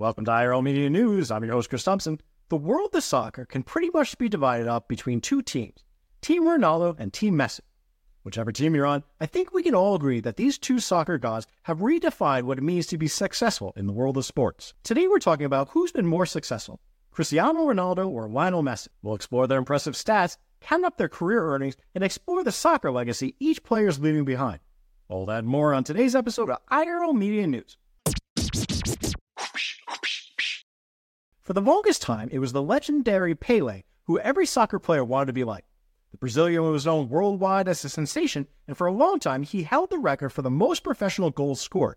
Welcome to IRL Media News. I'm your host, Chris Thompson. The world of soccer can pretty much be divided up between two teams Team Ronaldo and Team Messi. Whichever team you're on, I think we can all agree that these two soccer gods have redefined what it means to be successful in the world of sports. Today we're talking about who's been more successful Cristiano Ronaldo or Lionel Messi. We'll explore their impressive stats, count up their career earnings, and explore the soccer legacy each player is leaving behind. All that and more on today's episode of IRL Media News. For the longest time, it was the legendary Pele who every soccer player wanted to be like. The Brazilian was known worldwide as a sensation, and for a long time, he held the record for the most professional goals scored.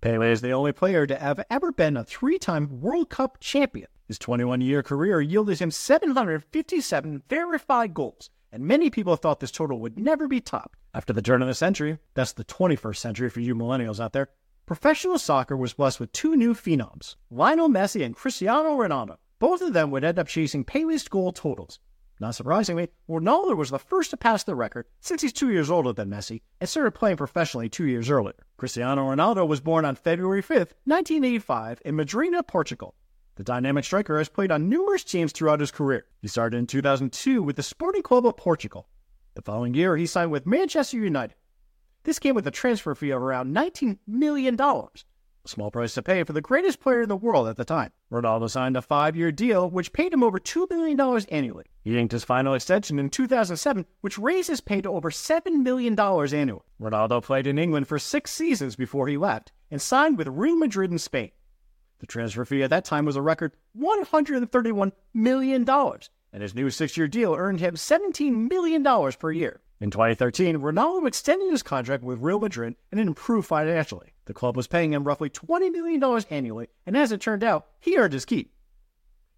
Pele is the only player to have ever been a three time World Cup champion. His 21 year career yielded him 757 verified goals, and many people thought this total would never be topped. After the turn of the century, that's the 21st century for you millennials out there, Professional soccer was blessed with two new phenoms, Lionel Messi and Cristiano Ronaldo. Both of them would end up chasing Pele's goal totals. Not surprisingly, Ronaldo was the first to pass the record since he's two years older than Messi and started playing professionally two years earlier. Cristiano Ronaldo was born on February 5, 1985, in Madeira, Portugal. The dynamic striker has played on numerous teams throughout his career. He started in 2002 with the Sporting Club of Portugal. The following year, he signed with Manchester United. This came with a transfer fee of around $19 million, a small price to pay for the greatest player in the world at the time. Ronaldo signed a five year deal, which paid him over $2 million annually. He inked his final extension in 2007, which raised his pay to over $7 million annually. Ronaldo played in England for six seasons before he left and signed with Real Madrid in Spain. The transfer fee at that time was a record $131 million, and his new six year deal earned him $17 million per year. In 2013, Ronaldo extended his contract with Real Madrid and improved financially. The club was paying him roughly $20 million annually, and as it turned out, he earned his keep.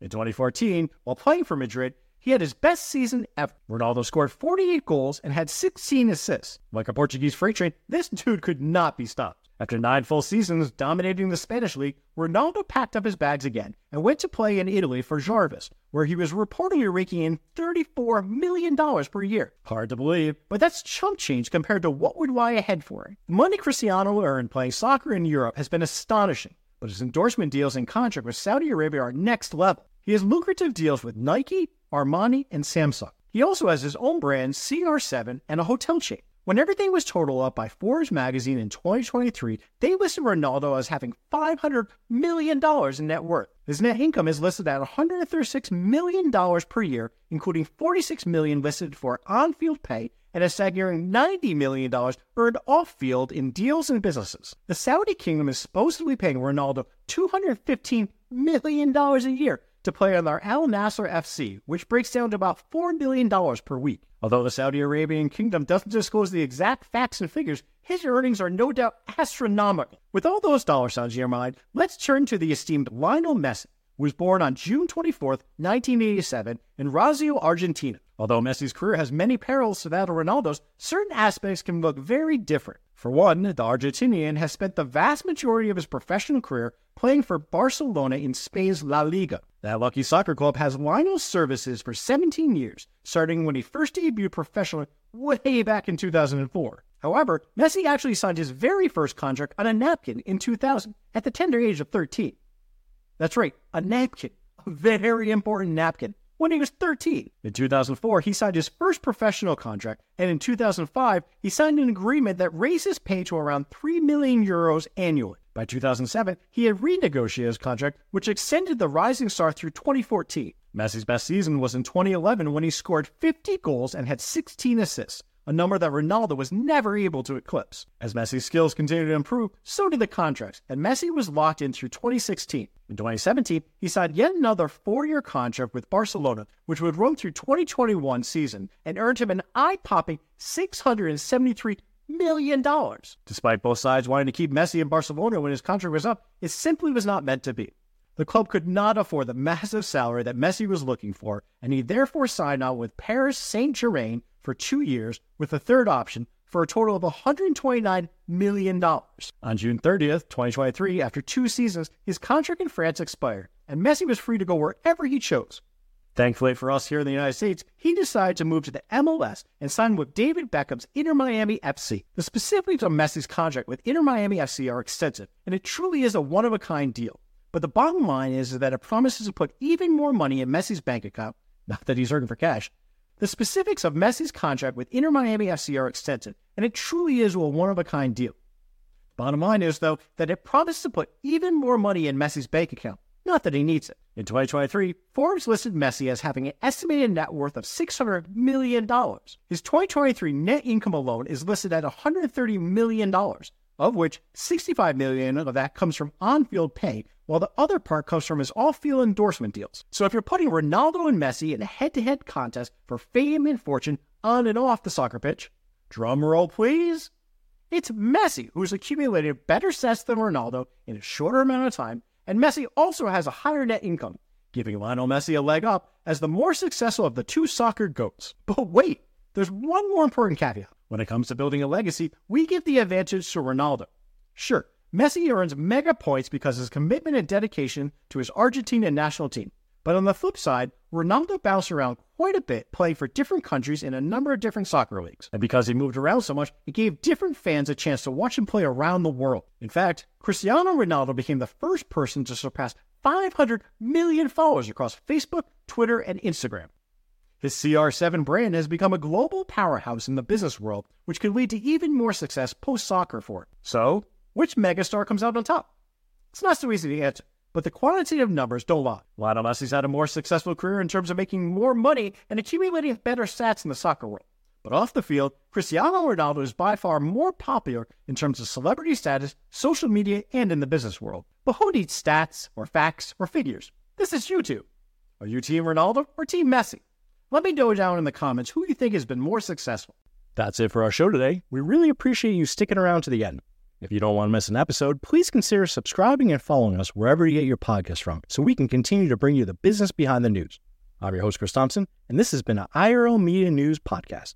In 2014, while playing for Madrid, he had his best season ever. Ronaldo scored 48 goals and had 16 assists. Like a Portuguese freight train, this dude could not be stopped. After nine full seasons dominating the Spanish league, Ronaldo packed up his bags again and went to play in Italy for Juventus, where he was reportedly raking in $34 million per year. Hard to believe, but that's chump change compared to what would lie ahead for him. The money Cristiano earned playing soccer in Europe has been astonishing, but his endorsement deals and contract with Saudi Arabia are next level. He has lucrative deals with Nike, Armani, and Samsung. He also has his own brand, CR7, and a hotel chain. When everything was totaled up by Forbes magazine in 2023, they listed Ronaldo as having $500 million in net worth. His net income is listed at $136 million per year, including 46 million listed for on-field pay and a staggering $90 million earned off-field in deals and businesses. The Saudi kingdom is supposedly paying Ronaldo $215 million a year to play on their Al Nassr FC, which breaks down to about $4 million per week. Although the Saudi Arabian kingdom doesn't disclose the exact facts and figures, his earnings are no doubt astronomical. With all those dollar signs in your mind, let's turn to the esteemed Lionel Messi, who was born on June 24, 1987, in Rosario, Argentina. Although Messi's career has many parallels to that of Ronaldo's, certain aspects can look very different. For one, the Argentinian has spent the vast majority of his professional career playing for Barcelona in Spain's La Liga. That lucky soccer club has Lionel's services for 17 years, starting when he first debuted professionally way back in 2004. However, Messi actually signed his very first contract on a napkin in 2000 at the tender age of 13. That's right, a napkin, a very important napkin when he was 13. In 2004, he signed his first professional contract, and in 2005, he signed an agreement that raised his pay to around 3 million euros annually. By 2007, he had renegotiated his contract, which extended the rising star through 2014. Messi's best season was in 2011 when he scored 50 goals and had 16 assists a number that Ronaldo was never able to eclipse. As Messi's skills continued to improve, so did the contracts, and Messi was locked in through 2016. In 2017, he signed yet another four-year contract with Barcelona, which would run through 2021 season and earned him an eye-popping 673 million dollars. Despite both sides wanting to keep Messi in Barcelona when his contract was up, it simply was not meant to be. The club could not afford the massive salary that Messi was looking for, and he therefore signed on with Paris Saint Germain for two years with a third option for a total of $129 million. On June 30th, 2023, after two seasons, his contract in France expired, and Messi was free to go wherever he chose. Thankfully for us here in the United States, he decided to move to the MLS and sign with David Beckham's Inter Miami FC. The specifics of Messi's contract with Inter Miami FC are extensive, and it truly is a one of a kind deal. But the bottom line is that it promises to put even more money in Messi's bank account, not that he's hurting for cash. The specifics of Messi's contract with Inter Miami FC are extensive, and it truly is a one of a kind deal. Bottom line is, though, that it promises to put even more money in Messi's bank account, not that he needs it. In 2023, Forbes listed Messi as having an estimated net worth of $600 million. His 2023 net income alone is listed at $130 million, of which 65 million of that comes from on-field pay, while the other part comes from his off-field endorsement deals. So if you're putting Ronaldo and Messi in a head-to-head contest for fame and fortune on and off the soccer pitch, drum roll please. It's Messi who's accumulated better stats than Ronaldo in a shorter amount of time, and Messi also has a higher net income, giving Lionel Messi a leg up as the more successful of the two soccer goats. But wait, there's one more important caveat. When it comes to building a legacy, we give the advantage to Ronaldo. Sure, Messi earns mega points because of his commitment and dedication to his Argentina national team. But on the flip side, Ronaldo bounced around quite a bit, playing for different countries in a number of different soccer leagues. And because he moved around so much, it gave different fans a chance to watch him play around the world. In fact, Cristiano Ronaldo became the first person to surpass 500 million followers across Facebook, Twitter, and Instagram. His CR7 brand has become a global powerhouse in the business world, which could lead to even more success post soccer for it. So, which megastar comes out on top? It's not so easy to answer, but the quantitative numbers don't lie. Lionel Messi's had a more successful career in terms of making more money and accumulating better stats in the soccer world. But off the field, Cristiano Ronaldo is by far more popular in terms of celebrity status, social media, and in the business world. But who needs stats or facts or figures? This is YouTube. Are you Team Ronaldo or Team Messi? Let me know down in the comments who you think has been more successful. That's it for our show today. We really appreciate you sticking around to the end. If you don't want to miss an episode, please consider subscribing and following us wherever you get your podcast from so we can continue to bring you the business behind the news. I'm your host, Chris Thompson, and this has been an IRL Media News podcast.